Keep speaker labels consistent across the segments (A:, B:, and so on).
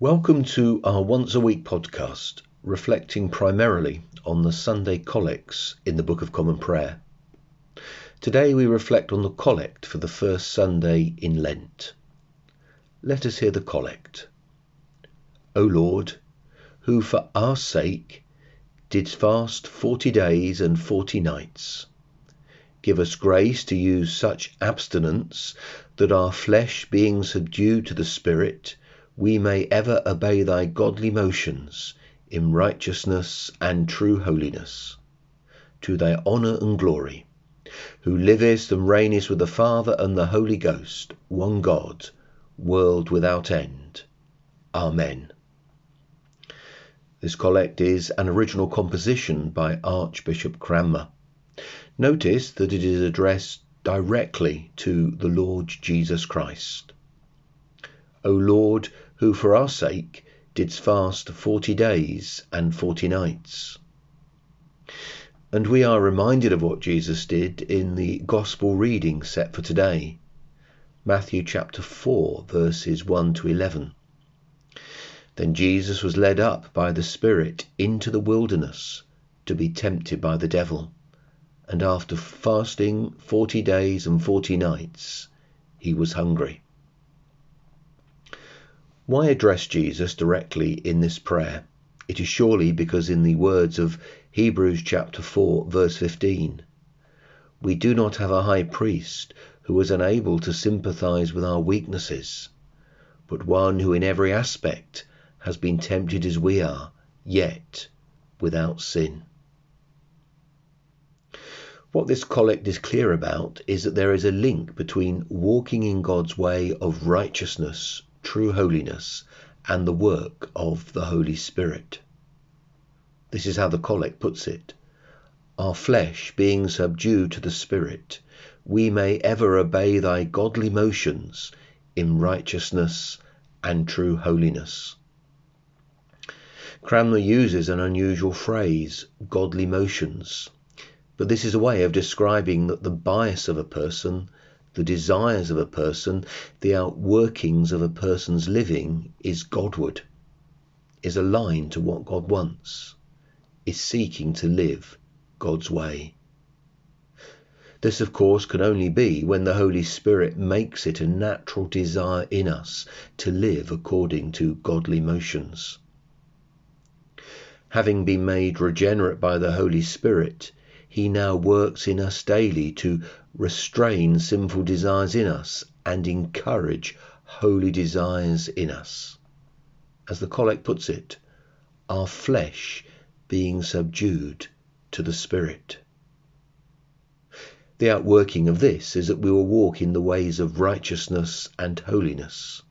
A: Welcome to our once a week podcast, reflecting primarily on the Sunday collects in the Book of Common Prayer. Today we reflect on the collect for the first Sunday in Lent. Let us hear the collect. O Lord, who for our sake didst fast forty days and forty nights, give us grace to use such abstinence that our flesh being subdued to the Spirit, we may ever obey thy godly motions in righteousness and true holiness. To thy honour and glory, who livest and reignest with the Father and the Holy Ghost, one God, world without end. Amen. This collect is an original composition by Archbishop Cranmer. Notice that it is addressed directly to the Lord Jesus Christ. O Lord, who for our sake didst fast forty days and forty nights. And we are reminded of what Jesus did in the Gospel reading set for today, Matthew chapter 4, verses 1 to 11. Then Jesus was led up by the Spirit into the wilderness to be tempted by the devil. And after fasting forty days and forty nights, he was hungry. Why address Jesus directly in this prayer? It is surely because, in the words of Hebrews chapter 4, verse 15, we do not have a high priest who is unable to sympathize with our weaknesses, but one who in every aspect has been tempted as we are, yet without sin. What this collect is clear about is that there is a link between walking in God's way of righteousness true holiness, and the work of the Holy Spirit. This is how the collect puts it. Our flesh being subdued to the Spirit, we may ever obey thy godly motions in righteousness and true holiness. Cranmer uses an unusual phrase, godly motions, but this is a way of describing that the bias of a person the desires of a person, the outworkings of a person's living is Godward, is aligned to what God wants, is seeking to live God's way. This, of course, can only be when the Holy Spirit makes it a natural desire in us to live according to godly motions. Having been made regenerate by the Holy Spirit, he now works in us daily to restrain sinful desires in us and encourage holy desires in us. As the collect puts it, our flesh being subdued to the Spirit. The outworking of this is that we will walk in the ways of righteousness and holiness.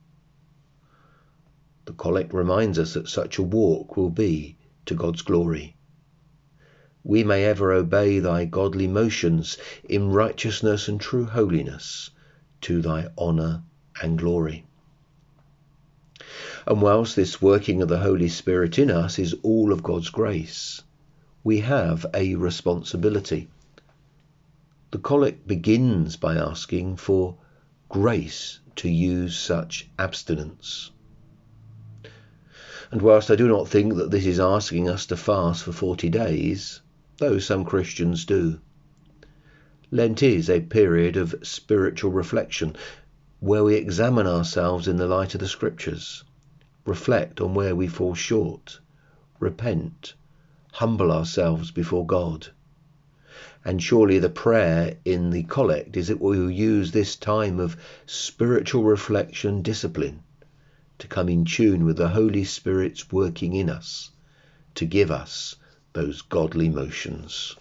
A: The collect reminds us that such a walk will be to God's glory we may ever obey thy godly motions in righteousness and true holiness, to thy honour and glory. And whilst this working of the Holy Spirit in us is all of God's grace, we have a responsibility. The collect begins by asking for grace to use such abstinence. And whilst I do not think that this is asking us to fast for 40 days, though some Christians do. Lent is a period of spiritual reflection where we examine ourselves in the light of the Scriptures, reflect on where we fall short, repent, humble ourselves before God. And surely the prayer in the collect is that we will use this time of spiritual reflection discipline to come in tune with the Holy Spirit's working in us, to give us those godly motions.